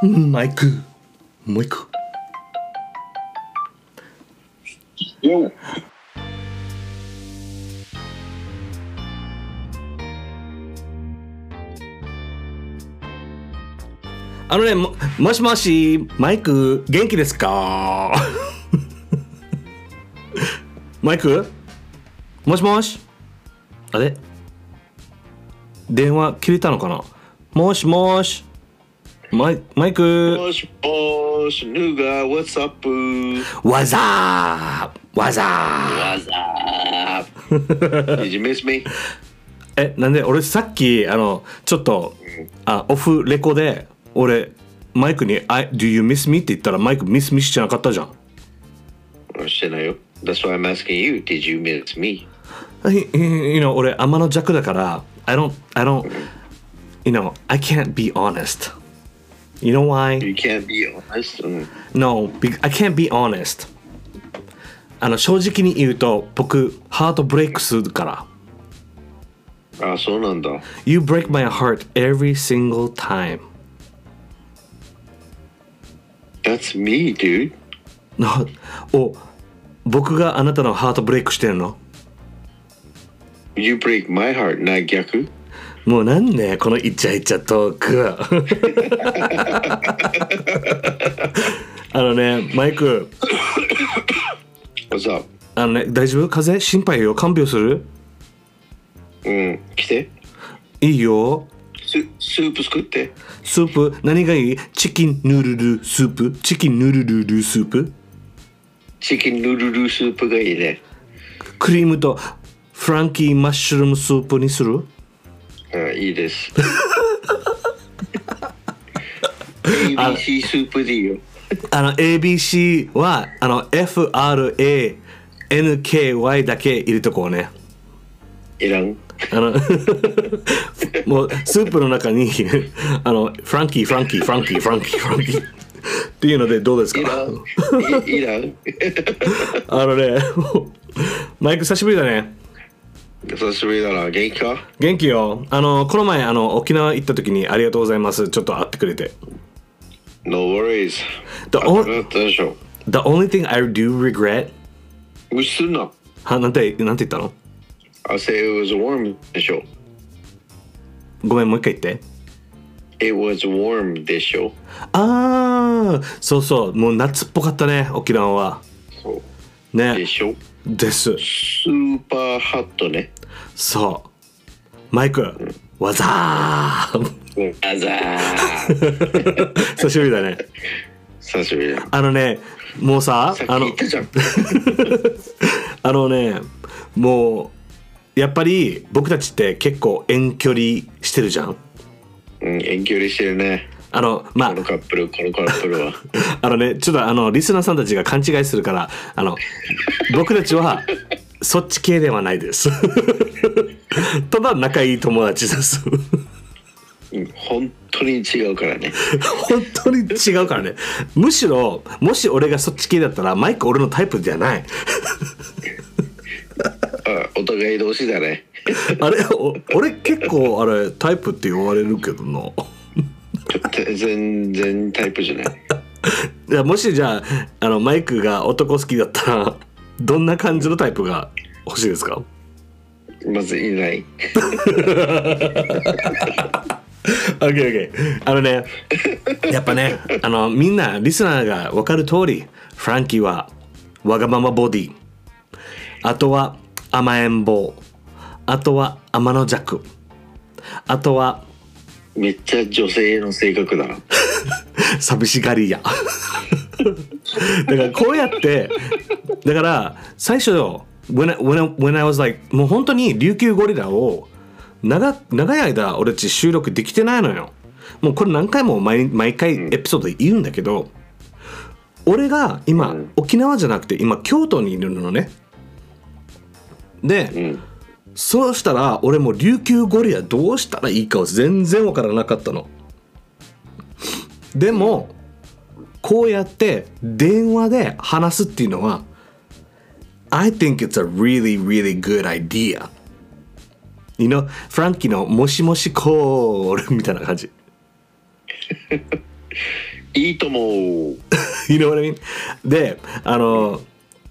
マイク。もう一個.あのねももしもしマイク元気ですか？マイク？もしもし？あれ？電話切れたのかな？もしもし？マイマイク Bosh, bosh, Nuga, what's up? わざーわざ What's up? Did you miss me? ーえなんで俺さっきあのちょっとあオフレコで俺マイクに「I- Do you miss me?」って言ったらマイクミスミスじゃなかったじゃん Oh, shit, no. That's why I'm asking you. Did you miss me? you know 俺天の弱だから I don't I don't you know I can't be honest you know why You can't be honest. Mm. no be- I can't be honest あの正直に言うと僕ハートブレイクするからあ、そうなんだ。 You break my heart every single time That's me, dude. なお僕があなたのハートブレイクしてるの You break my heart, not 逆 もうなんねこのイチャイチャトークあのねマイク。What's up? あのね大丈夫？風？邪心配よ。看病する？うん、来て。いいよ。ススープ作って。スープ？何がいい？チキンヌルルスープ。チキンヌルルルスープ。チキンヌルルスープがいいね。クリームとフランキーマッシュルームスープにする？あ、いいです。ABC スープでいいよ。あの ABC はあの FRANKY だけ入れとこうねいらん。あの もうスープの中に あのフランキーフランキーフランキーフランキーフランキーっていうのでどうですか？らいん。いいらん。あのねマイク久しぶりだね久しぶりだな。元気か？元気よあのこの前あの沖縄行った時にありがとうございますちょっと会ってくれて ?No worries. The あ only- なったでしょ。The only thing I do regret 無視すんな。はなんてなんて言ったの？I say it was warm でしょ。ごめんもう一回言って It was warm でしょ。ああそうそうもう夏っぽかったね沖縄はそう。でねしょ。ですスーパーハットね。そうマイクわざーあざー。久しぶりだね久しぶりだ。あのねもうさあの。あのねもうやっぱり僕たちって結構遠距離してるじゃんうん、遠距離してるね。あのまあこのカップル、このカップルは。あのねちょっとあのリスナーさんたちが勘違いするからあの僕たちはそっち系ではないです ただ仲いい友達ですうん本当に違うからね。本当に違うからねむしろもし俺がそっち系だったらマイク俺のタイプじゃないあ、お互い同士だね。あれお俺結構あれタイプって言われるけどな全然タイプじゃない。いやもしじゃああのマイクが男好きだったらどんな感じのタイプが欲しいですか？まずいない。OKOK あのねやっぱねあのみんなリスナーが分かる通りフランキーはわがままボディ。あとは甘えん坊。あとは天の弱。あとはめっちゃ女性の性格だな。寂しがり屋。だからこうやってだから最初 when I, when I, when I was like もう本当に琉球ゴリラを長長い間俺たち収録できてないのよ。もうこれ何回も毎毎回エピソードで言うんだけど、俺が今、うん。沖縄じゃなくて今京都にいるのね。で、うん。そうしたら俺も琉球ゴリラどうしたらいいかを全然わからなかったの。でもこうやって電話で話すっていうのは I think it's a really really good idea. You know, フランキーのもしもしコールみたいな感じ。いいとも。you know what I mean? で、あの、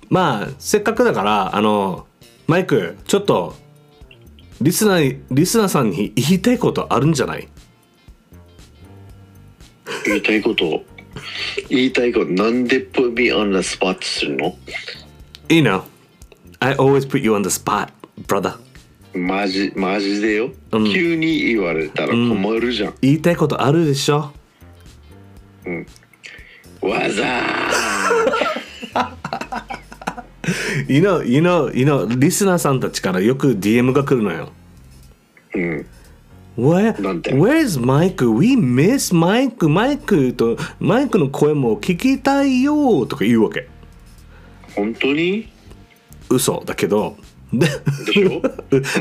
まあ、せっかくだから、あの、マイク、ちょっと、リスナーに、リスナーさんに言いたいことあるんじゃない？言いたいこと？言いたいこと。なんで put me on the spot するの？You know, I always put you on the spot, brother. マジ、マジでよ？うん急に言われたら困るじゃん。言いたいことあるでしょ？わざ You know, you know, you know, リスナーさんたちからよく DM が来るのよ。ー。うん。Where, Where's Mike? We miss Mike. マイクとマイクの声も聞きたいよとか言うわけ。本当に？嘘だけど。ででしょ？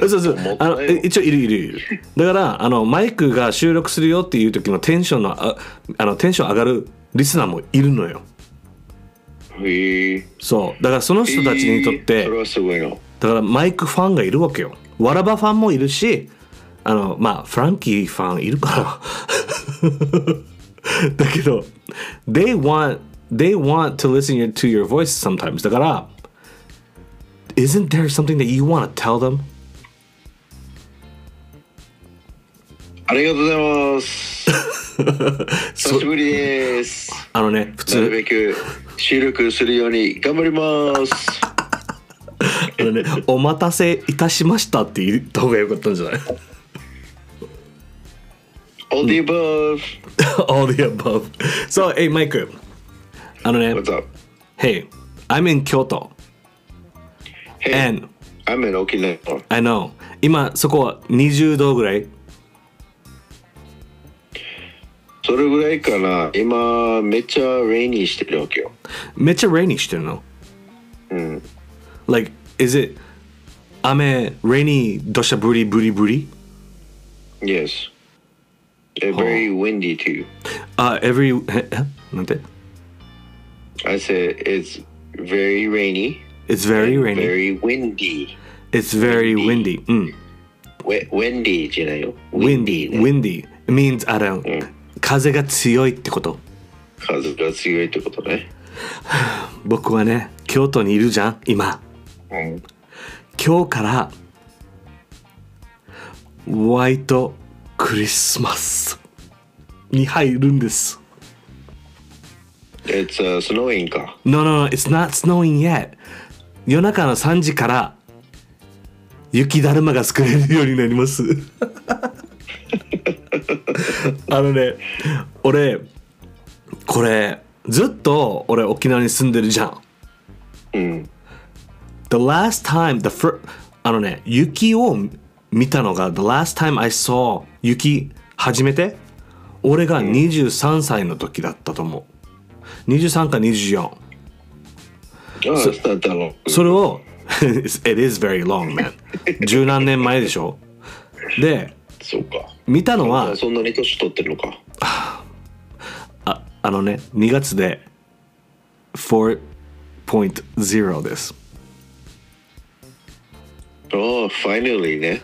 そうそうあのえ一応いるいるいるだからあのマイクが収録するよっていう時のテンションのああのテンション上がるリスナーもいるのよへえ。そうだからその人たちにとって、それはすごいな。だからマイクファンがいるわけよ。わらばファンもいるし、あの、まあ、フランキーファンいるから。だけど、they want, they want to listen to your voice sometimes. だから、isn't there something that you want to tell them? ありがとうございます。久しぶりです。あのね、普なる通、べく収録するように頑張ります。あのね、お待たせいたしましたって言った方がよかったんじゃない All the above. All the above. So, hey, マイク。あのね、What's up? hey, I'm in 京都。Hey, And I'm in Okinawa. I know 今そこは20度ぐらいそれぐらいかな。今めっちゃレイニーしてるわけよ。めっちゃ rainy してるのうん。 Like is it 雨 rainy 土砂降りブリブリ Yes. Uh, very windy too. あ、every ええなんて I said it's very rainy. It's very and rainy Very windy. It's very windy うん We- windy じゃないよ。 windy ね windy It means あれ 風が強いってこと？風が強いってことね。僕はね京都にいるじゃん今うん。今日からホワイトクリスマスに入るんです It's、uh, snowing か。No, no, no, it's not snowing yet. 夜中の3時から雪だるまが作れるようになります。あのね、俺、これ、ずっと俺沖縄に住んでるじゃん。うん。The last time, the fir- あのね、雪を見たのが、the last time I saw 雪初めて、俺が23歳の時だったと思う。23か24。ああ、it's not that long. それを It is very long man 十何年前でしょでそうか。見たのはそんなに年取ってるのか。ああのね2月で4.0ですああ、finally ね。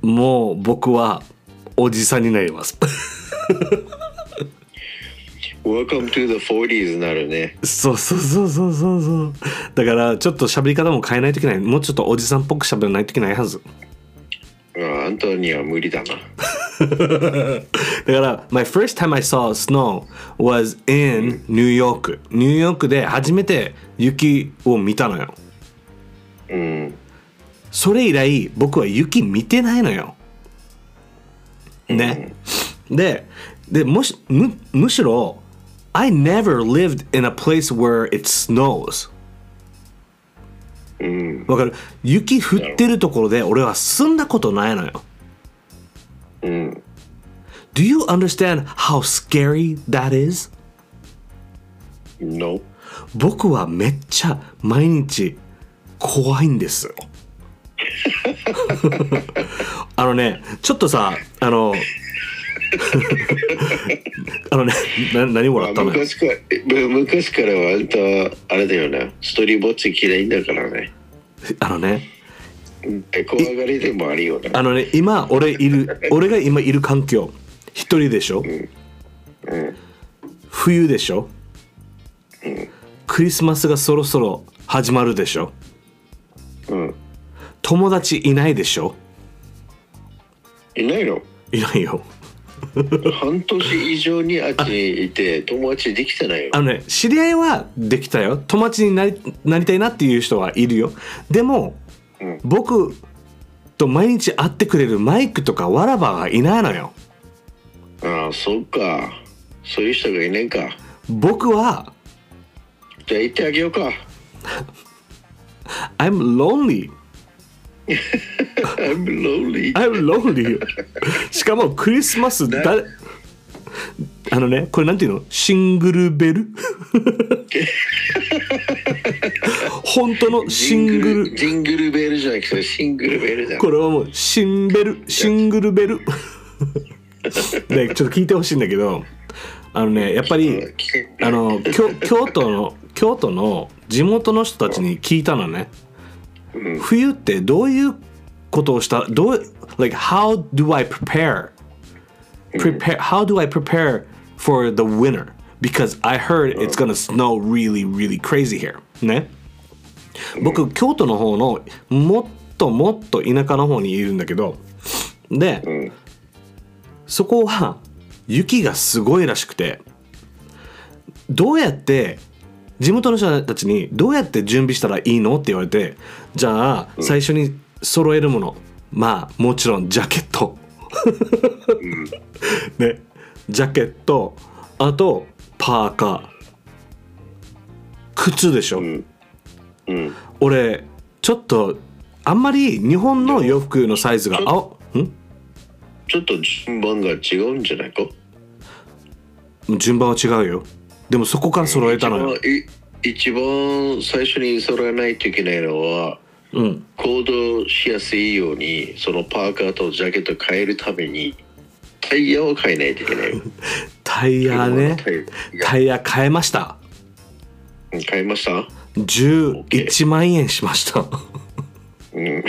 もう僕はおじさんになります Welcome to the 40s になるね。そうそうそうそうそうそうだからちょっと喋り方も変えないといけないもうちょっとおじさんっぽく喋らないといけないはずあああんたには無理だな。だから My first time I saw snow was in ニューヨークニューヨークで初めて雪を見たのようん。それ以来僕は雪見てないのよ。ね。で、でもしむむしろ I never lived in a place where it snows. うん。わかる？雪降ってるところで俺は住んだことないのよ。うん。Do you understand how scary that is? No. 僕はめっちゃ毎日怖いんですよ。あのね、ちょっとさ、あの、あのね、な何まあ笑ったの？よ。昔か昔からはあんたはあれだよな。ストーリーぼっち嫌いだからね。あのね、え怖がりでもあるよ。あのね、今俺いる、俺が今いる環境、一人でしょう、冬でしょう、クリスマスがそろそろ始まるでしょうん。友達いないでしょいないのいないよ半年以上にあっちにいて友達できてないよあ。のね知り合いはできたよ友達になりなりたいなっていう人はいるよでも、僕と毎日会ってくれるマイクとかわらばがいないのよああ、そうか。そういう人がいないか。僕はじゃあ行ってあげようか。I'm lonely I'm lonely. I'm lonely しかもクリスマスだあのねこれなんていうの？シングルベル？本当のシングル。ジングルベルじゃなくてシングルベルじゃん。これはもうシンベルシングルベル？で ちょっと聞いてほしいんだけどあのねやっぱりあの京京都の京都の地元の人たちに聞いたのね、冬ってどういうことをした？どう like how do I prepare prepare how do I prepare for the winter because I heard it's gonna snow really really crazy here. ね僕京都の方のもっともっと田舎の方にいるんだけどで、ん。そこは雪がすごいらしくてどうやって地元の人たちにどうやって準備したらいいのって言われてじゃあ最初に揃えるもの。まあもちろんジャケット。ねジャケットあとパーカー。靴でしょ、うん。俺ちょっとあんまり日本の洋服のサイズが青？ん？ちょっと順番が違うんじゃないか？順番は違うよ。でもそこから揃えたのよ。一番い一番最初に揃えないといけないのはうん。行動しやすいようにそのパーカーとジャケット変えるためにタイヤを変えないといけない。よ タイヤね。タイヤ。変えました。変えました？11万円しました。うん。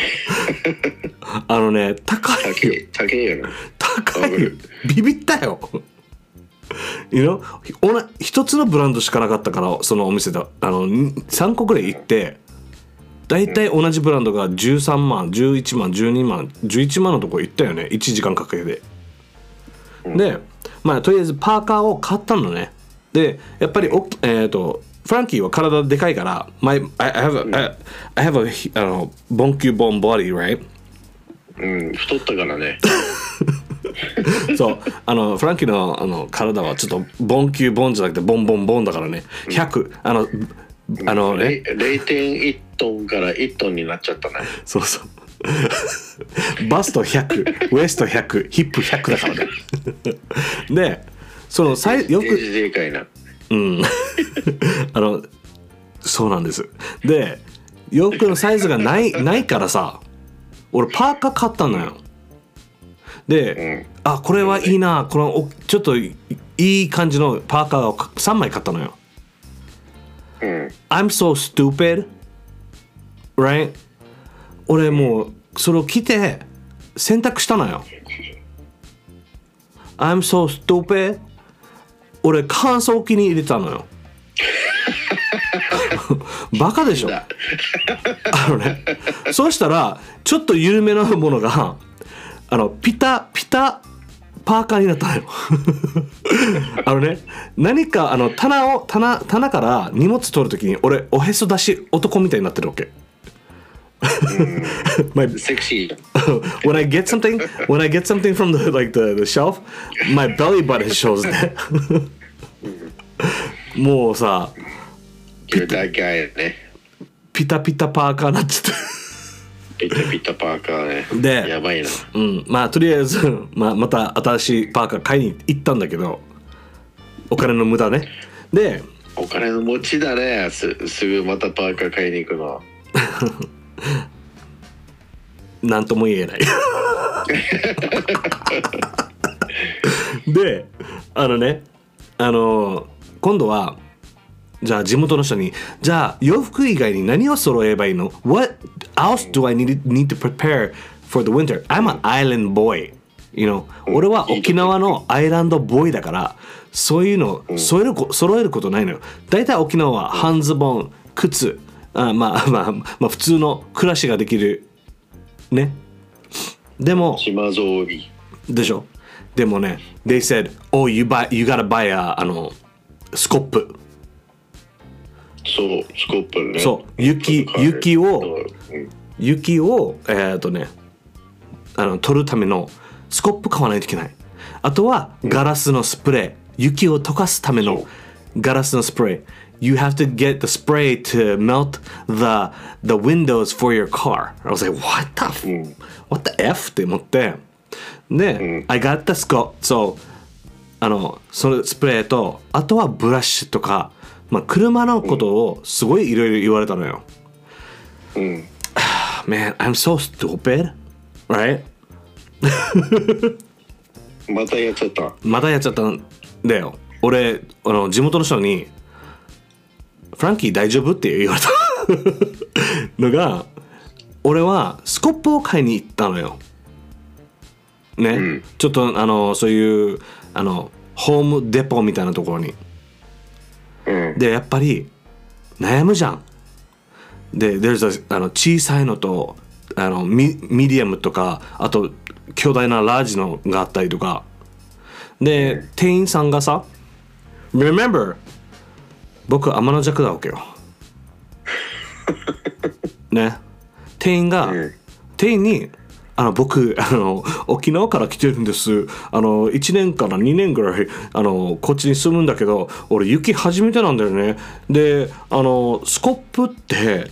あのね高高いい高いよな高い。よビビったよ。You know おな一つのブランドしかなかったからそのお店だあの3個ぐらい行って大体同じブランドが13万11万12万11万のとこ行ったよね。1時間かけてでまあとりあえずパーカーを買ったのね。でやっぱりおえっ、とフランキーは体でかいから、my, I, I have a, I, have a あのボンキューボンボディ right? うん太ったからね。そう。あのフランキーのあの体はちょっとボンキューボンじゃなくてボンボンボンだからね。100あのあのねれ0.1トンから1トンになっちゃったね。そうそう バスト100ウエスト100ヒップ100だからね。でそのさいよくデジでかいな。あのそうなんです。で洋服のサイズがないないからさ俺パーカー買ったのよ。で、あこれはいいなこのおちょっといい感じのパーカーを3枚買ったのよ。うん。I'm so stupid right? 俺もうそれを着て選択したのよ。I'm so stupid. 俺乾燥機に入れたのよ。バカでしょ。だあのねそうしたらちょっと緩めのものがあのピタピタパーカーになったのよ。あのね何かあの棚を棚棚から荷物取るときに俺おへそ出し男みたいになってるわけ my セクシー when I get something when I get something from the like the, the shelf my belly button shows ね もうさ You're that guy ねピタピタパーカーになってて。ピタピタパーカーね。でやばいな。うん、まあとりあえず、まあ、また新しいパーカー買いに行ったんだけどお金の無駄ね。でお金の持ちだね。すすぐまたパーカー買いに行くの 何とも言えない。であのねあの今度はじゃあ地元の人にじゃあ洋服以外に何を揃えばいいの？What else do I need, need to prepare for the winter? I'm an island boy. You know? 俺は沖縄のアイランドボーイだからそういうの揃えるこ揃えることないのよ。大体沖縄は半ズボン靴あまあ まあまあ普通の暮らしができる。ね。でも島ぞうりでしょ。でもね They said oh you, buy, you gotta buy a あのスコップ。そうスコップね。そう。雪雪をうん。雪をえっ、とねあの取るためのスコップ買わないといけない。あとはガラスのスプレー。雪を溶かすためのガラスのスプレー You have to get the spray to melt the the windows for your car. I was like, what the, f- what the f って思ってで、I got the scope. So あのそのスプレーとあとはブラシとか、まあ、車のことをすごいいろいろ言われたのよ。うん、Man, I'm so stupid. Right? またやっちゃったまたやっちゃったんだよ。俺、あの地元の人に、フランキー大丈夫？って言われた。のが、俺はスコップを買いに行ったのよ。ね、ちょっとあのそういうあのホームデポみたいなところに。うん。でやっぱり悩むじゃん。で there's a あの小さいのとあのミミディアムとかあと巨大なラージのがあったりとか。で店員さんがさ Remember 僕天の弱だわけよ。ね。店員が、ん店員にあの僕あの沖縄から来てるんです。あの1年から2年ぐらいあのこっちに住むんだけど俺雪初めてなんだよね。であのスコップって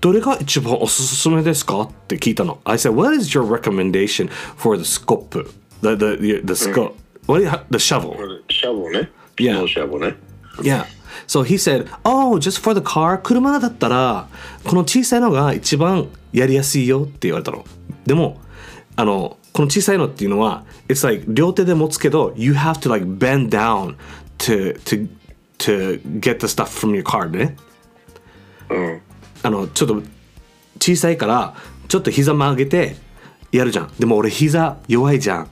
どれが一番おすすめですかって聞いたの。I said what is your recommendation for the scope? The the the scope. What do you ha- the shovel? シャボね。Yeah. のシャボね。Yeah. So he said, Oh, just for the car? 車だったら、この小さいのが一番やりやすいよって言われたの。でも、あの、この小さいのっていうのは、It's like 両手で持つけど、You have to like bend down to, to, to get the stuff from your car ね。うんあの、ちょっと小さいから、ちょっと膝曲げてやるじゃん。でも俺膝弱いじゃん。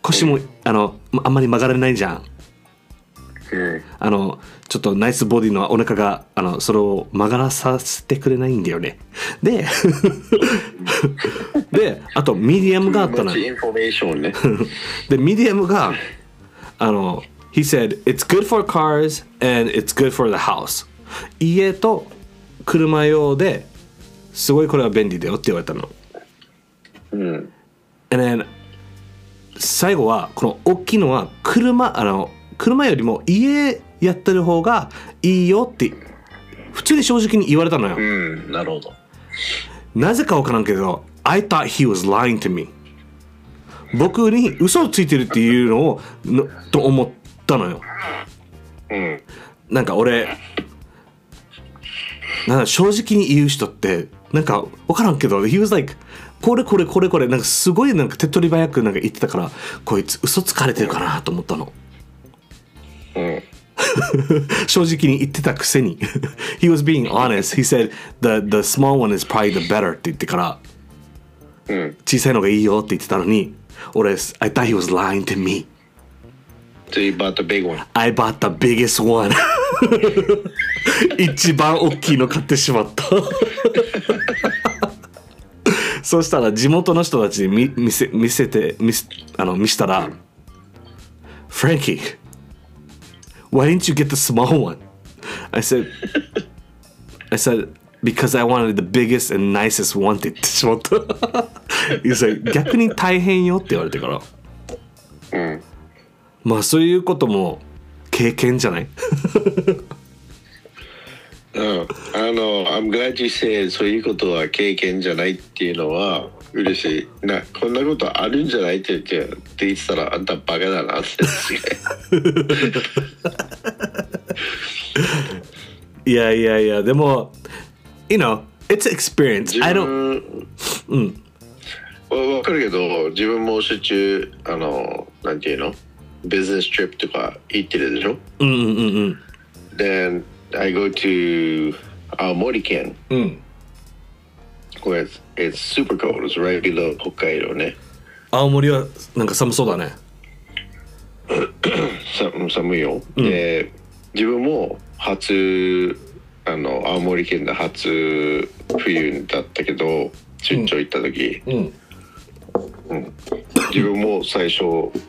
腰も、あの、あんまり曲がれないじゃん。うん。あのちょっとナイスボディのお腹があのそれを曲がらさせてくれないんだよね。でであとミディアムがあったの。マジインフォメーションね。でミディアムがあの He said it's good for cars and it's good for the house. 家と車用ですごいこれは便利だよって言われたの。うん。And then 最後はこの大きいのは車あの車よりも家やってる方がいいよって普通に正直に言われたのよ、うんなるほど。なぜかわからんけど I thought he was lying to me 僕に嘘をついてるっていうのをのと思ったのよ。うん。なんか俺なんか正直に言う人ってなんか分からんけど He was like これこれこれこれなんかすごいなんか手っ取り早くなんか言ってたからこいつ嘘つかれてるかなと思ったの。うん正直に言ってたくせに He was being honest He said the, the small one is probably the better って言ってからうん小さいのがいいよって言ってたのに俺 I thought he was lying to me So you bought the big one I bought the biggest one 一番大きいの買ってしまったそしたら地元の人たちに見見せ見せて見せあの見したら Frankie why didn't you get the small one I said I said because I wanted the biggest and nicest one って言ってしまった He's like 逆に大変よって言われてからうんまあそういうことも経験じゃないうん、あの、I'm glad you said そういうことは経験じゃないっていうのは嬉しい。な、こんなことあるんじゃないって言ってって言ってたらあんたバカだなって。いやいやいやでも you know it's experience 自 I don't 分、わわかるけど、自分もしょっちゅう、あの、なんていうの？ビジネストリップとか行ってるでしょ？うんうんうんうん Then I go to 青森県。うん where it's, it's super cold. It's right below 北海道ね。青森はなんか寒そうだねさ寒いよ、で自分も初あの青森県で初冬だったけど出張行った時、うん自分も最初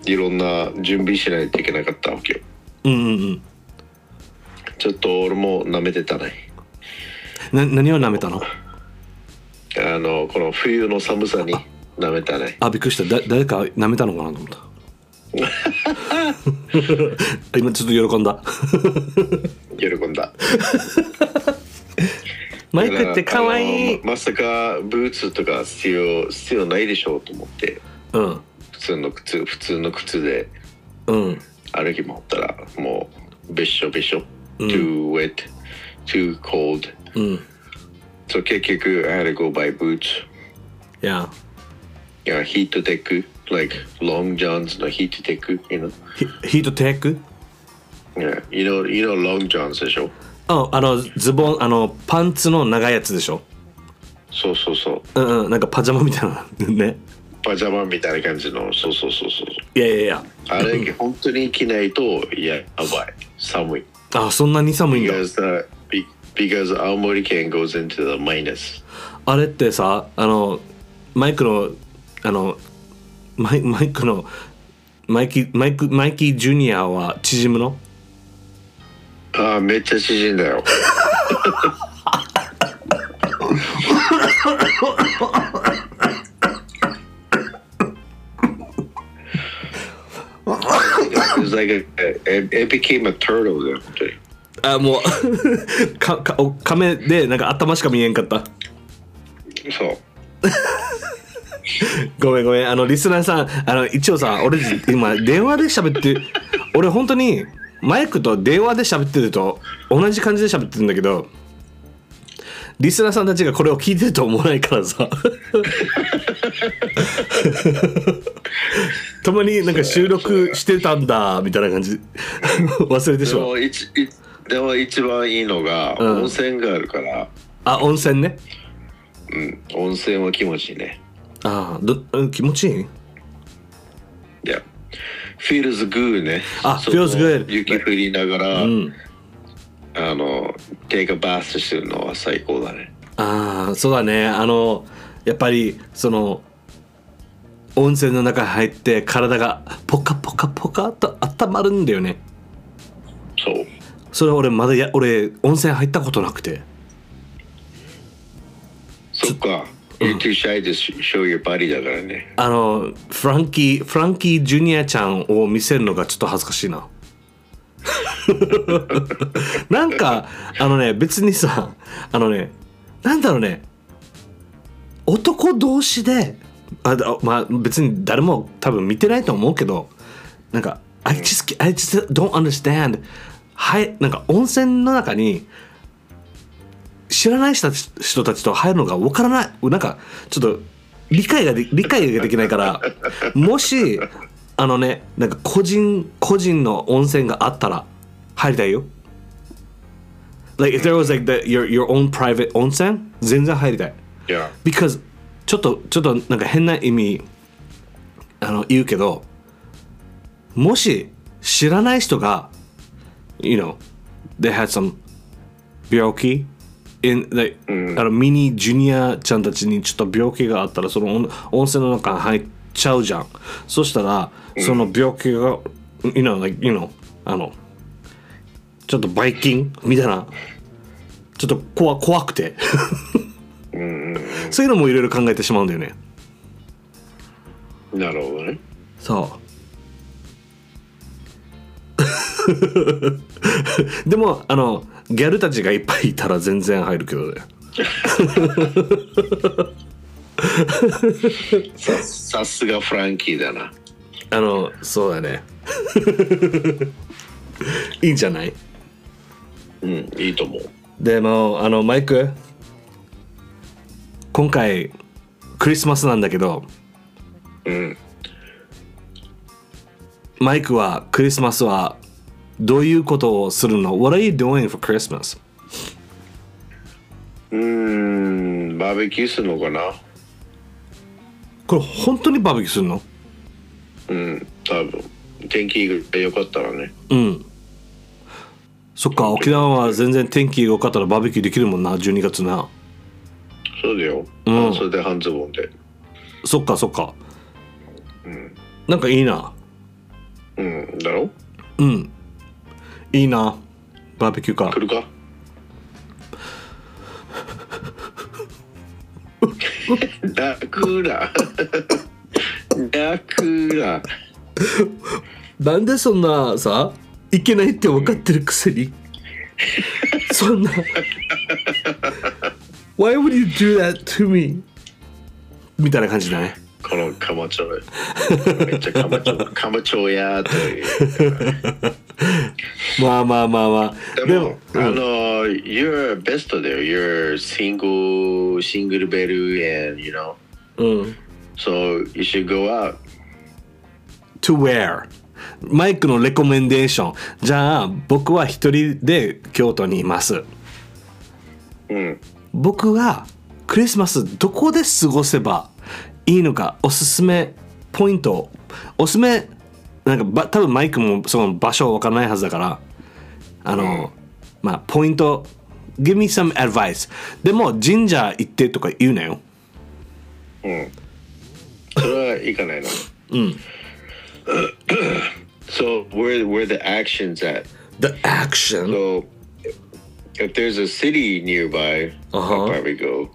いろんな準備しないといけなかったわけようんうんうんちょっと俺も舐めてたねな何を舐めたのあのこの冬の寒さに舐めたね。あびっくりした。だ誰か舐めたのかなと思った。今ちょっと喜んだ。喜んだ。マイクってかわい。いままさかブーツとか必要必要ないでしょうと思って。うん。普通の靴普通の靴でうん。歩き回ったらもうべっしょべっしょ、うん。Too wet too cold うん so 結局 I had to go buy boots いや yeah heat tech like long johns の heat tech you know. ヒヒートテック yeah you know you know long johns でしょああのズボンあのパンツの長いやつでしょそうそうそううんうんなんかパジャマみたいなねパジャマみたいな感じのそうそうそうそういやいやいやあれ本当に着ないとややばい寒いあそんなに寒いんだ because the because 青森県 goes into the minus. あれってさあのマイクのあのマイマイクのマイキマイクマイキージュニアは縮むの？ああめっちゃ縮んだよ。It was like a, it, it became a turtle だよ本当にあもう。かかお亀でなんか頭しか見えんかった。そう。ごめんごめん。あのリスナーさんあの一応さ俺今電話で喋って俺本当にマイクと電話で喋ってると同じ感じで喋ってるんだけどリスナーさんたちがこれを聞いてると思わないからさ。たまになんか収録してたんだみたいな感じ。忘れてしでまうでも一番いいのが、うん。温泉があるから、あ温泉ね。うん、温泉は気持ちいいね。ああどうん気持ちいい？いや feels good ね。あその feels good 雪降りながら、うん。あの take a bath するのは最高だね。ああそうだね。あのやっぱりその温泉の中入って体がポカポカポカっと温まるんだよね。そうそれ俺まだや俺温泉入ったことなくて。そっか。You're too shy to show your body だからね。あのフランキーフランキージュニアちゃんを見せるのがちょっと恥ずかしいな。なんかあのね別にさあのねなんだろうね。男同士であだまあ別に誰も多分見てないと思うけどなんか I just, I just don't understand はいなんか温泉の中に知らない人たち人たちと入るのが分からない。なんかちょっと理解がで理解ができないからもしあのねなんか個人個人の温泉があったら入りたいよ。Like if there was like the, your, your own private 温泉全然入りたい。いや because ちょっとちょっとなんか変な意味あの言うけどもし知らない人が you know they had some 病気 in like、あのミニジュニアちゃんたちにちょっと病気があったらその温温泉の中に入っちゃうじゃん。そしたらその病気が、you know like you know あのちょっとバイキンみたいなちょっと怖怖くて。そういうのもいろいろ考えてしまうんだよね。なるほどね。そう でもあのギャルたちがいっぱいいたら全然入るけどね。ささすがフランキーだな。あのそうだね。いいんじゃない？うんいいと思う。でもあのマイク？今回クリスマスなんだけどうん。マイクはクリスマスはどういうことをするの ?What are you doing for Christmas? うーんバーベキューするのかな？これ本当にバーベキューするの？うん多分。天気が良かったらね。うん。そっか沖縄は全然天気良かったらバーベキューできるもんな12月なそうだよ、うん。それで半ズボンで。そっかそっか。なんかいいな。うんだろ？うんいいな。バーベキューか。来るか？楽だ楽だなんでそんなさいけないって分かってるくせに？そんな。Why would you do that to me? みたいな感じだねこのカマチョめっちゃカマチョ カマチョやーって まあまあまあまあでも、あの、you're best だよ。You're single, single bed and, you know. うん So you should go out. to where? マイクのレコメンデーションじゃあ僕は一人で京都にいますうん。僕がクリスマスどこで過ごせばいいのかおすすめポイントおすすめなんかば多分マイクもその場所わからないはずだからあの、まあポイント Give me some advice でも神社行ってとか言うなようん。それはいかないな。うん。So where where the actions at? The action So if there's a city nearby, Uh-huh. I'll probably go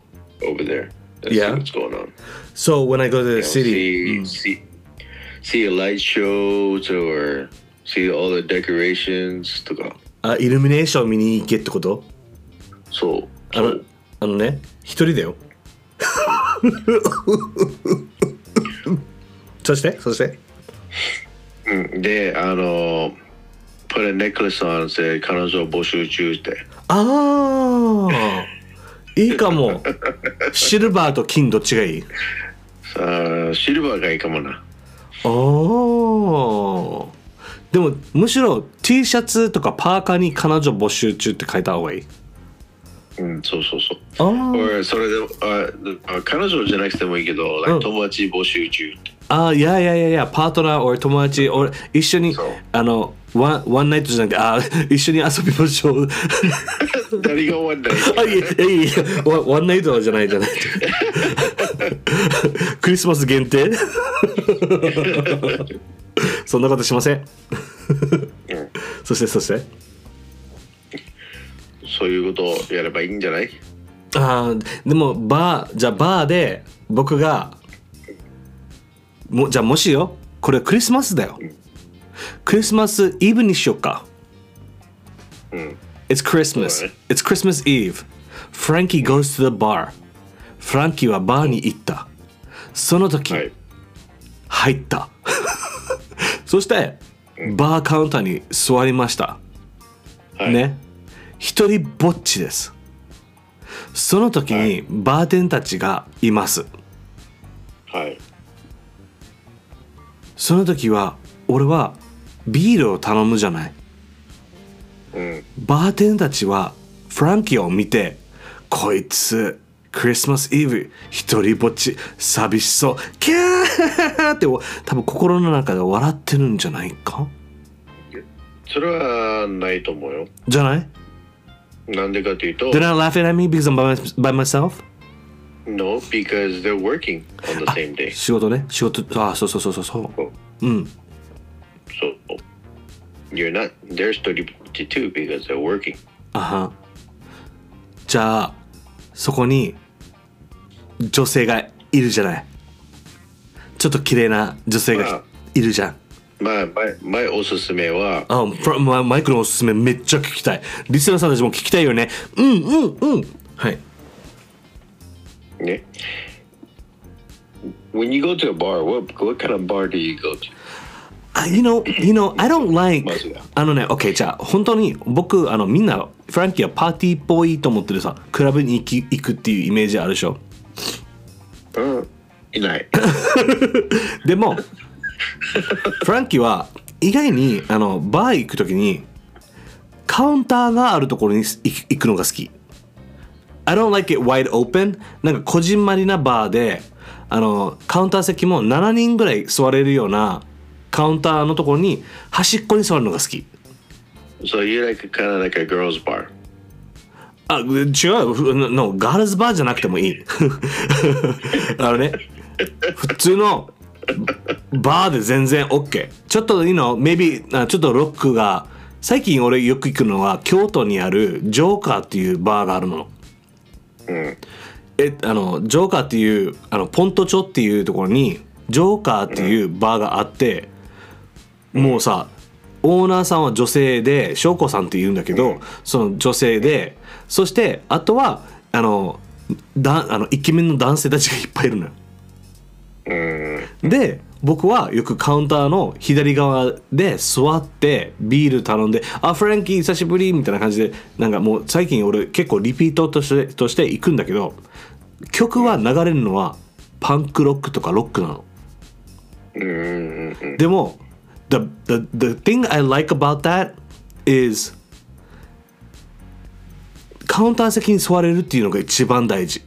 over there. And Yeah. See what's going on. So when I go to the You know, city See, see see a light shows or see all the decorations とか。あイルミネーション見に行けってことそう。あのあのね一人だよそしてそしてうんで、あの、put a necklace on って彼女を募集中って。ああいいかもシルバーと金どっちがいい？あーシルバーがいいかもな。ああでもむしろ T シャツとかパーカーに彼女募集中って書いた方がいい？うん、そうそうそう。あそれでああ彼女じゃなくてもいいけど、うん友達募集中って。あーいやいやいやいやパートナー or 友達俺一緒にあのワンワンナイトじゃなくてあー一緒に遊びましょう。誰が終わんない。あいやいやいやワワンナイトじゃないじゃない。クリスマス限定？そんなことしません。そしてそして？そういうことをやればいいんじゃない？あーでもバーじゃあバーで僕がもじゃあもしよこれクリスマスだよクリスマスイブにしようかうん。It's Christmas. It's Christmas Eve. Frankie goes to the bar. フランキーはバーに行った。その時、はい。入った。そして、バーカウンターに座りました。はい。ね。一人ぼっちです。その時にバーテンたちがいます。はい。その時は俺はビールを頼むじゃない。うん。バーテンたちはフランキーを見てこいつクリスマスイブ一人ぼっち寂しそうキャーって多分心の中で笑ってるんじゃないか？それはないと思うよ。じゃない？なんでかというと、They're not laughing at me because I'm by, my- by myself? No, because they're working on the same day. 仕事ね仕事あそうそうそうそうそううん So you're not, they're 一人ぼっち too because they're working. あはじゃあそこに女性がいるじゃないちょっと綺麗な女性がいるじゃんまあ、前、前おすすめは、あ、マイクのおすすめめっちゃ聞きたい。リスナーさんたちも聞きたいよね。うんうんうん。はい。ね。When you go to a bar, what, what kind of bar do you go to? あ、you know, you know, I don't like あのね、OK、じゃあ本当に僕、あのみんな、フランキーはパーティーっぽいと思ってるさ、クラブに行き行くっていうイメージあるでしょ？うん。いない。でも、フランキーは意外にあのバー行くときにカウンターがあるところに行くのが好き。I don't like it wide open. なんかこじんまりなバーで、あのカウンター席も7人ぐらい座れるようなカウンターのところに端っこに座るのが好き。So you like kind of like a girls bar? あ違うのガールズバーじゃなくてもいい。あのね普通のバーで全然 OK ちょっと you know maybe あちょっとロックが最近俺よく行くのは京都にあるジョーカーっていうバーがあるのうん。えあのジョーカーっていうあのポントチョっていうところにジョーカーっていうバーがあって、もうさオーナーさんは女性で翔子さんって言うんだけど、その女性でそしてあとはあのだあのイケメンの男性たちがいっぱいいるのよ。うん。で僕はよくカウンターの左側で座ってビール頼んで「あフランキー久しぶり」みたいな感じでなんかもう最近俺結構リピートとしてとして行くんだけど曲は流れるのはパンクロックとかロックなの。うんうんうん。でも the, the, the thing I like about that is カウンター席に座れるっていうのが一番大事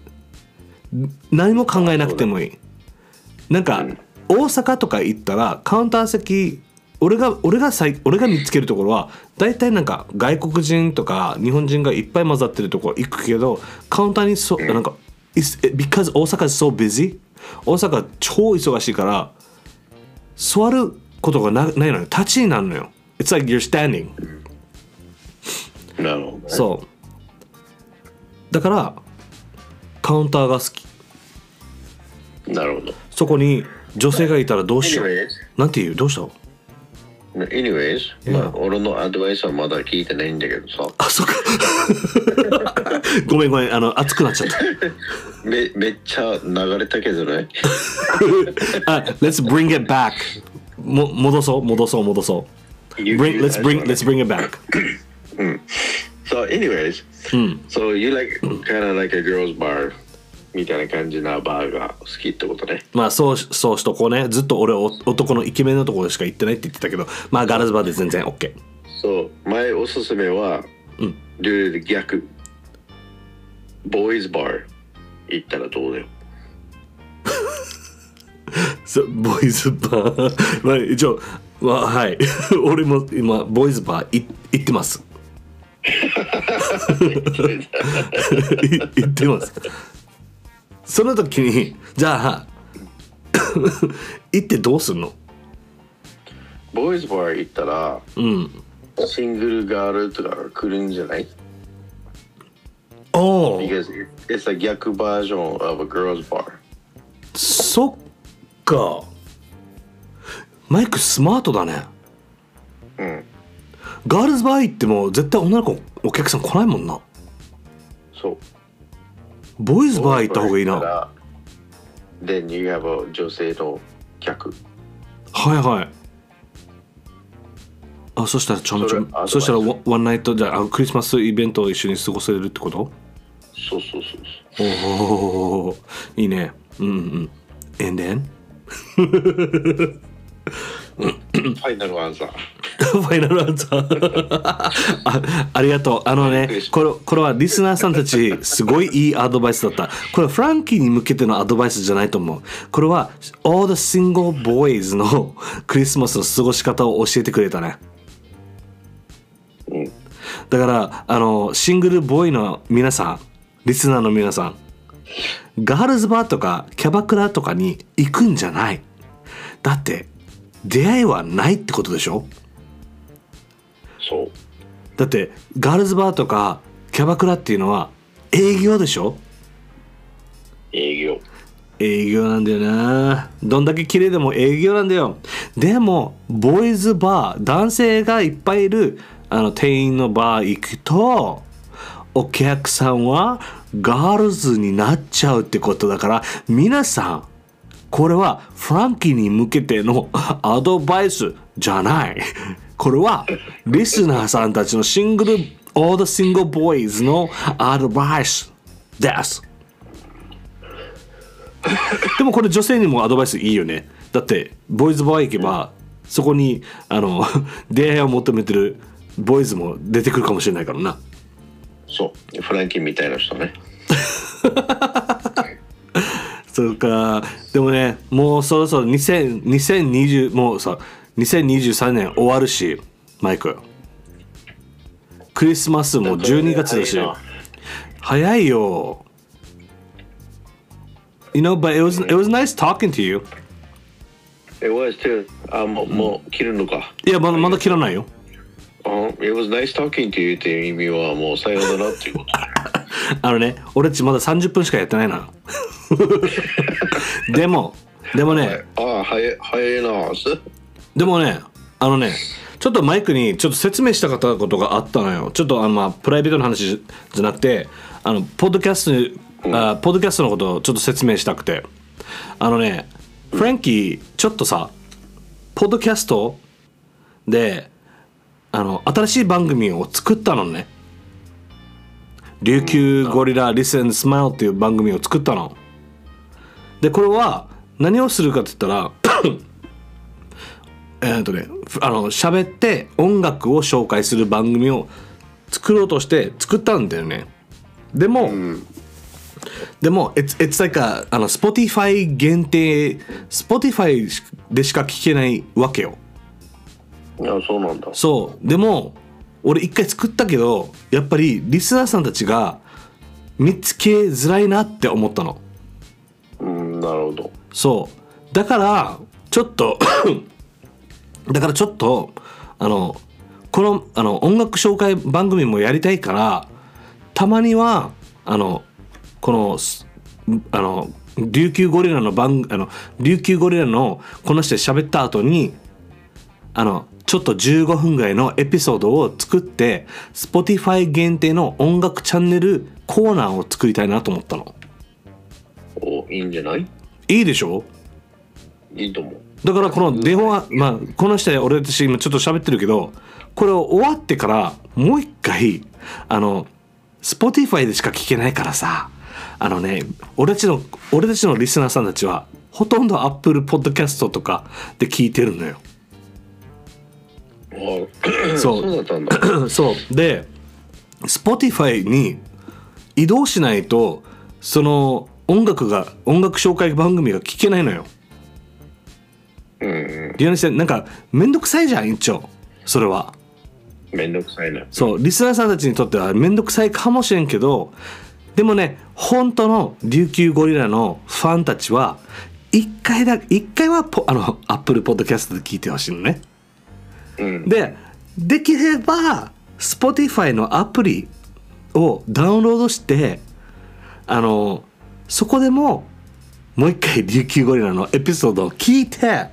何も考えなくてもいいなんか大阪とか行ったらカウンター席俺が俺が最俺が見つけるところは大体なんか外国人とか日本人がいっぱい混ざってるところ行くけどカウンターにそなんか because 大阪 is so busy? 大阪超忙しいから座ることがなないのよ。立ちになるのよ。It's like you're standing. なるほど、ね。そう。だからカウンターが好き。なるほど。そこに女性がいたらどうしよう Anyways なんて言うどうした Anyways、まあ、俺のアドバイスはまだ聞いてないんだけどさ。あそっかごめんごめんあの熱くなっちゃっためめっちゃ流れたけどね。あ Let's bring it back も戻そう戻そう戻そう bring, let's bring let's bring it back So, anyways, so you like kind of like a girls bar みたいな感じなバーが好きってことね。まあそうしそうしとこうね。ずっと俺お男のイケメンのところしか行ってないって言ってたけど。まあガールズバーで全然 OK そう、前おすすめは、ルールで逆。ボーイズバー行ったらどうだよ。ボーイズバー。まあ一応まあはい。俺も今ボーイズバーい行ってます。い行ってますその時にじゃあ行ってどうすんの？ボーイズバー行ったら、うん。シングルガールとかが来るんじゃない？おお Because it's a 逆バージョン of a girls bar. そっか。マイクスマートだね。うん。ガールズバー行っても絶対女の子お客さん来ないもんな。そう。ボーイズバー行った方がいいなな。Then you have a 女性の客。はいはいあそしたらちょんちょんそしたらワワンナイトじゃあクリスマスイベントを一緒に過ごせるってこと？そうそうそうそう。おおいいねうんうん And then? ファイナルアンサー。ファイナルアンサー。あありがとう。あのねこれこれはリスナーさんたちすごいいいアドバイスだった。これはフランキーに向けてのアドバイスじゃないと思う。これは All the single boys のクリスマスの過ごし方を教えてくれたね。うん。だからあのシングルボーイの皆さんリスナーの皆さんガールズバーとかキャバクラとかに行くんじゃない。だって出会いはないってことでしょ？そう。だってガールズバーとかキャバクラっていうのは営業でしょ？営業。営業なんだよなどんだけ綺麗でも営業なんだよでもボーイズバー男性がいっぱいいるあの店員のバー行くとお客さんはガールズになっちゃうってことだから皆さんこれはフランキーに向けての アドバイスじゃないこれはリスナーさんたちのシングル All the single boys のアドバイスですでもこれ女性にもアドバイスいいよねだってボーイズバー行けば、そこにあの 出会いを求めてるボーイズも出てくるかもしれないからなそう。フランキーみたいな人ね。そうかでもねもうそろそろ2000 2020もうさ2023年終わるしマイククリスマスも12月だし早いな早いよ You know, but it was, it was nice talking to you. It was too. あ、もう、もう切るのか。いや、まだまだ切らないよ。あ It was nice talking to you っていう意味はもうさようならっていうこと。あのね、俺っちまだ30分しかやってないな。でも、でもね、ああ、早い、早いな。でもね、あのね、ちょっとマイクにちょっと説明したかったことがあったのよ。ちょっとあの、まあ、プライベートの話じゃなくて、あの、ポッドキャスト、あポッドキャストのことをちょっと説明したくて。あのね、フランキー、ちょっとさ、ポッドキャストで、あの、新しい番組を作ったのね。琉球ゴリラ Listen Smile っていう番組を作ったの。で、これは何をするかって言ったら、えっとね、あの、喋って音楽を紹介する番組を作ろうとして作ったんだよね。でも、でも、it's, it's like a, あの、Spotify 限定、Spotify でしか聞けないわけよ。いや、そうなんだ。そう。でも、俺一回作ったけど、やっぱりリスナーさんたちが見つけづらいなって思ったの。うん、なるほど。そう。だから、ちょっと、だからちょっと、あの、このあの音楽紹介番組もやりたいから、たまには、あの、この、すあの、琉球ゴリラの番、あの、琉球ゴリラのこの人で喋った後に、あの、ちょっと15分ぐらいのエピソードを作って、Spotify 限定の音楽チャンネルコーナーを作りたいなと思ったの。お、いいんじゃない？いいでしょ？いいと思う。だからこの電話、まあ、この人で俺たち今ちょっと喋ってるけど、これを終わってからもう一回、あの、Spotify でしか聞けないからさ、あのね、俺たちの、俺たちのリスナーさんたちは、ほとんど Apple Podcast とかで聞いてるのよ。あそう そう。で、Spotify に移動しないと、その音楽が、音楽紹介番組が聞けないのよ。うんうリアルてなんかめんどくさいじゃん一応それはん。めんどくさいね。そうリスナーさんたちにとってはめんどくさいかもしれんけどでもね本当の琉球ゴリラのファンたちは一回だ一回はポあのアップルポッドキャストで聞いてほしいのねうん。でできれば Spotify のアプリをダウンロードしてあのそこでももう一回琉球ゴリラのエピソードを聞いて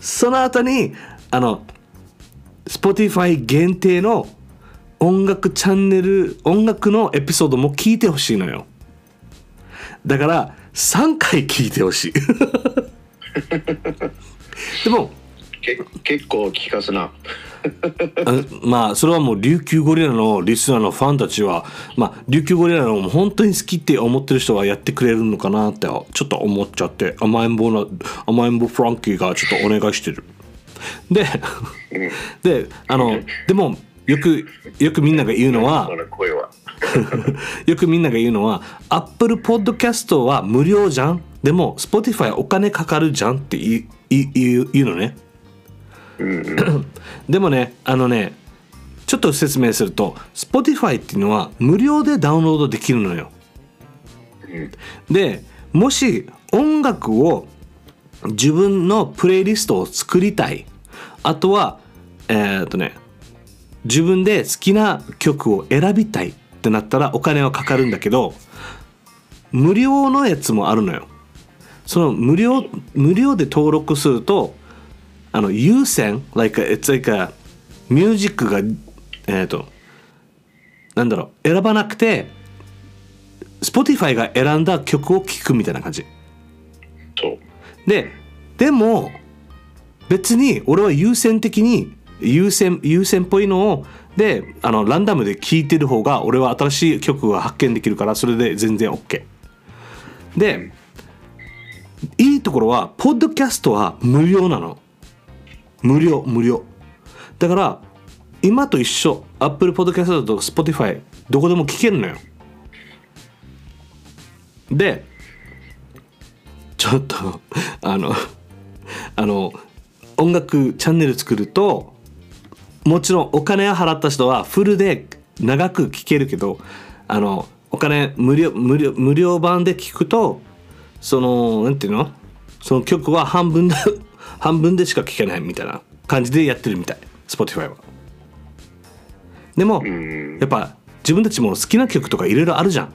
その後にあの Spotify 限定の音楽チャンネル音楽のエピソードも聞いてほしいのよだから3回聞いてほしい でもけ結構聞かすな。あまあそれはもう琉球ゴリラのリスナーのファンたちはまあ琉球ゴリラの本当に好きって思ってる人はやってくれるのかなってちょっと思っちゃって甘えん坊な甘えん坊フランキーがちょっとお願いしてるでであのでもよくよくみんなが言うのは。よくみんなが言うのは Apple Podcast は無料じゃんでも Spotify はお金かかるじゃんって言う言でもねあのねちょっと説明すると Spotify っていうのは無料でダウンロードできるのよ。でもし音楽を自分のプレイリストを作りたい。あとはえーっとね自分で好きな曲を選びたい。ってなったらお金はかかるんだけど無料のやつもあるのよ。その無料無料で登録するとあの優先？Like a, it's like a ミュージックがえっ、となんだろう？選ばなくて Spotify が選んだ曲を聴くみたいな感じ。そう。ででも別に俺は優先的に優先優先っぽいのをであのランダムで聴いてる方が俺は新しい曲が発見できるからそれで全然 OK でいいところはポッドキャストは無料なの無料無料。だから今と一緒 Apple Podcast と Spotify どこでも聴けるのよ。でちょっと あの あの音楽チャンネル作るともちろんお金を払った人はフルで長く聴けるけどあのお金無料無料無料版で聴くとそのなんていうの？その曲は半分で 半分でしか聴けないみたいな感じでやってるみたい。Spotify は。でもうん。やっぱ自分たちも好きな曲とかいろいろあるじゃん。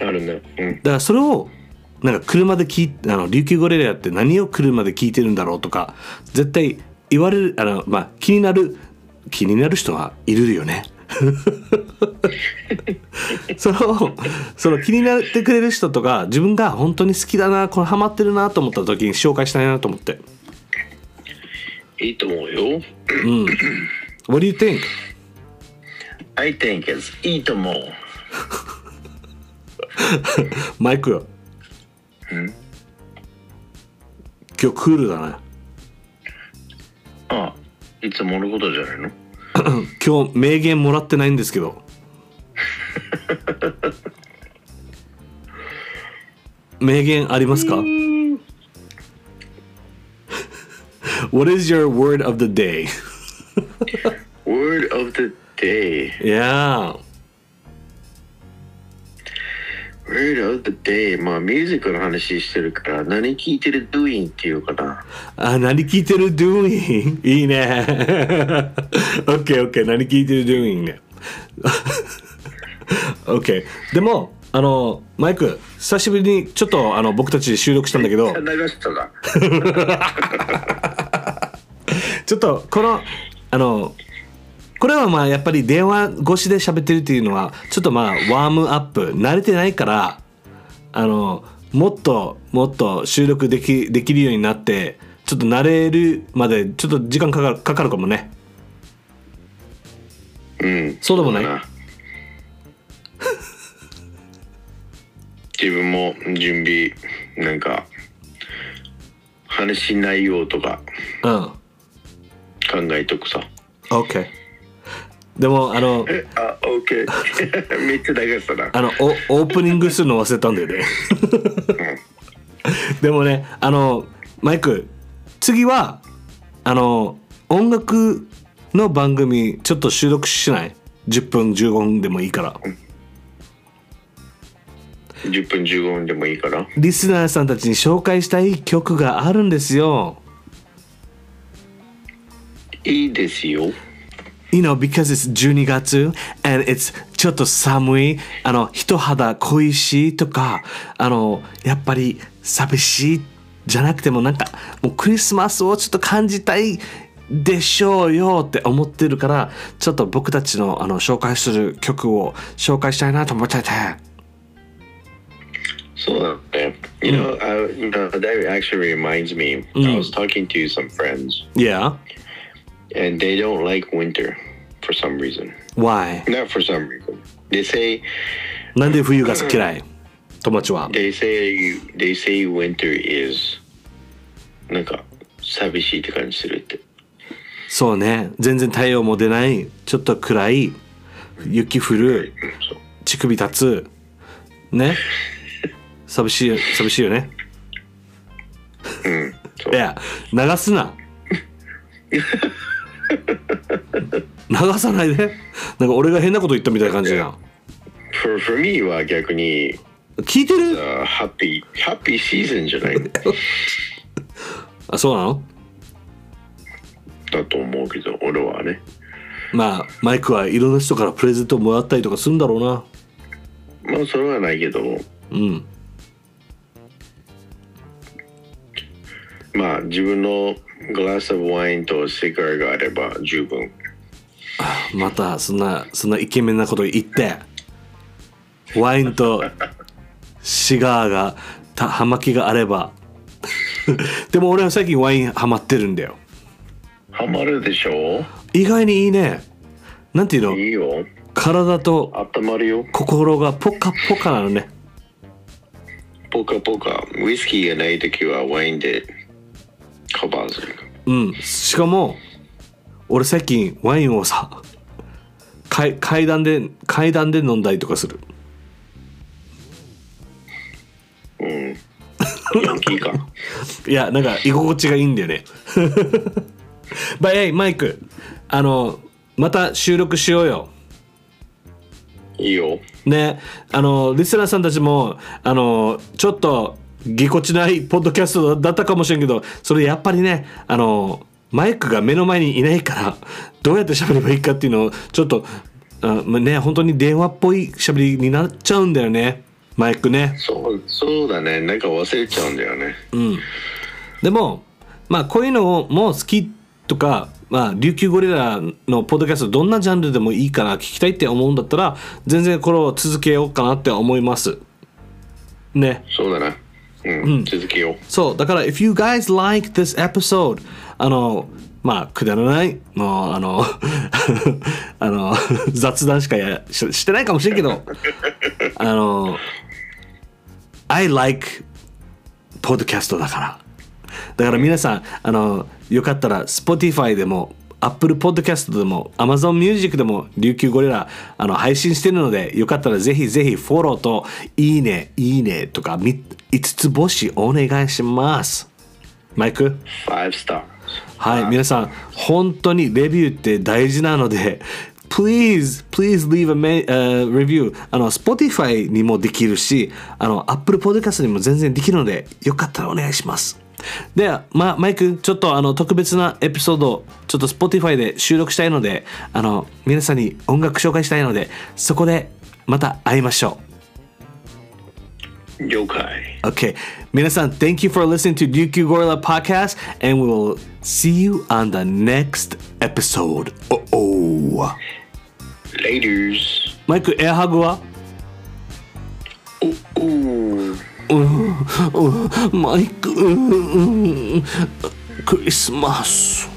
あるね。うん。だからそれをなんか車で聞いあの琉球ゴリラって何を車で聞いてるんだろうとか絶対言われるあの、まあ、気になる気になる人はいるよね。そのその気になってくれる人とか自分が本当に好きだなこれハマってるなと思った時に紹介したいなと思って。いいと思うよ What do you think? I think it's いいと思うマイクよ。今日クールだね。あいつものことじゃないの？今日名言もらってないんですけど名言ありますか What is your word of the day? Word of the day Yeah. Word of the day まあミュージックの話してるから何聞いてる doing っていうかなあ、何聞いてる doing? いいね。OK, OK. 何聞いてる doing ね？OK。でも、あの、マイク、久しぶりにちょっとあの僕たち収録したんだけど、ちょっとこのあのこれはまあやっぱり電話越しで喋ってるっていうのはちょっとまあワームアップ慣れてないからあのもっともっと収録できできるようになってちょっと慣れるまでちょっと時間かかるかかるかもね。うん。そうでもない？自分も準備なんか話内容とかうん。考えとくさ。OK でもあのえ あ OK めっちゃ流したな。あのおオープニングするの忘れたんだよね。でもねあのマイク次はあの音楽の番組ちょっと収録しない？10分15分でもいいから。10分15分でもいいから。リスナーさんたちに紹介したい曲があるんですよ。いいですよ You know, because it's 12月 and it's ちょっと寒い、あの、人肌恋しいとか、あの、やっぱり寂しいじゃなくてもなんか、もうクリスマスをちょっと感じたいでしょうよって思ってるから、ちょっと僕たちのあの紹介する曲を紹介したいなと思ってて。そうだね。You know,、I, you know that actually reminds me、I was talking to some friends. Yeah? And they don't like winter for some reason Why? not for some reason they say なんで冬が嫌い友達は。they say they say winter is なんか寂しいって感じするってそうね。全然太陽も出ない、ちょっと暗い、雪降る。乳首立つね寂しいよ寂しいよねうんいや流すな流さないで。なんか俺が変なこと言ったみたいな感じじゃん。For, for me は逆に聞いてる？uh, happy happy season じゃない？あそうなの？だと思うけど俺はね。まあマイクはいろんな人からプレゼントもらったりとかするんだろうなまあそれはないけどうんまあ自分のグラスワインとシガーがあれば十分。またそんなそんなイケメンなこと言って。ワインとシガーがた葉巻があれば。でも俺は最近ワインハマってるんだよ。ハマるでしょ？意外にいいね。なんていうの？いいよ。体と心がポカポカなのね。ポカポカ。ウイスキーがない時はワインでカバーするうんしかも俺最近ワインをさ階階段で階段で飲んだりとかするうんヤンキーか。いや、なんか居心地がいいんだよね。バイ、マイク、あの、また収録しようよ。いいよ。ね、あの、リスナーさんたちも、あの、ちょっと、ぎこちないポッドキャストだったかもしれんけど、それやっぱりね、あの、マイクが目の前にいないから、どうやって喋ればいいかっていうのを、ちょっと、あまあね、本当に電話っぽい喋りになっちゃうんだよね、マイクね。そう、そうだね。なんか忘れちゃうんだよね。でも、まあ、こういうのも好きとか、まあ、琉球ゴリラのポッドキャストどんなジャンルでもいいから聞きたいって思うんだったら全然これを続けようかなって思いますねそうだな。うん、続けよう。そう。だから if you guys like this episode あのまあくだらない。もうあの あの 雑談しかやししてないかもしれんけど。あの I like ポッドキャストだから。だから皆さんあのよかったら Spotify でも Apple Podcast でも Amazon Music でも琉球ゴリラあの配信してるのでよかったらぜひぜひフォローといいねいいねとか5つ星お願いしますマイク？5 stars。はい、皆さん、本当にレビューって大事なので、please, please leave a uh, review. あの、Spotify にもできるし、あの、Apple Podcast にも全然できるので、よかったらお願いします。では、ま、マイク、ちょっとあの、特別なエピソード、ちょっと Spotify で収録したいので、あの、皆さんに音楽紹介したいので、そこでまた会いましょう。了解。Okay. 皆さん thank you for listening to Ryukyu Gorilla Podcast, and we will see you on the next episode. Oh, oh. Ladies. マイク、エアハグはおお。マイク、クリスマス。